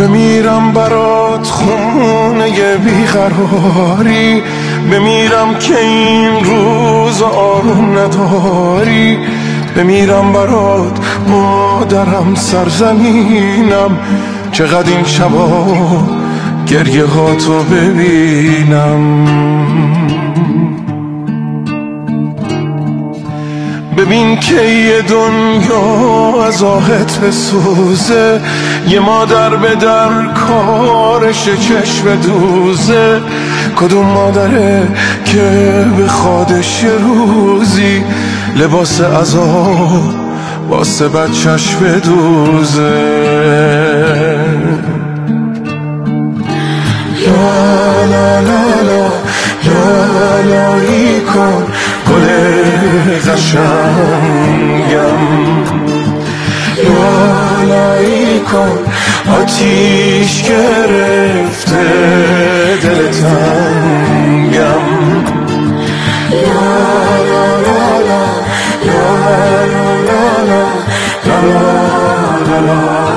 بمیرم برات خونه بیقراری. بمیرم که این روز آروم نداری. بمیرم برات مادرم سرزمینم. چقدر این شبا گریه ها تو ببینم. ببین که یه دنیا از آهت بسوزه یه مادر به در کارش چشم دوزه. کدوم مادره که به خودش یه روزی لباس عذاب واسه بچش بدوزه. لا لا لا لا لا لایی کن. گل قشنگم لالایی کن آتیش گرفته دل تنگم لا لا لا لا لا لا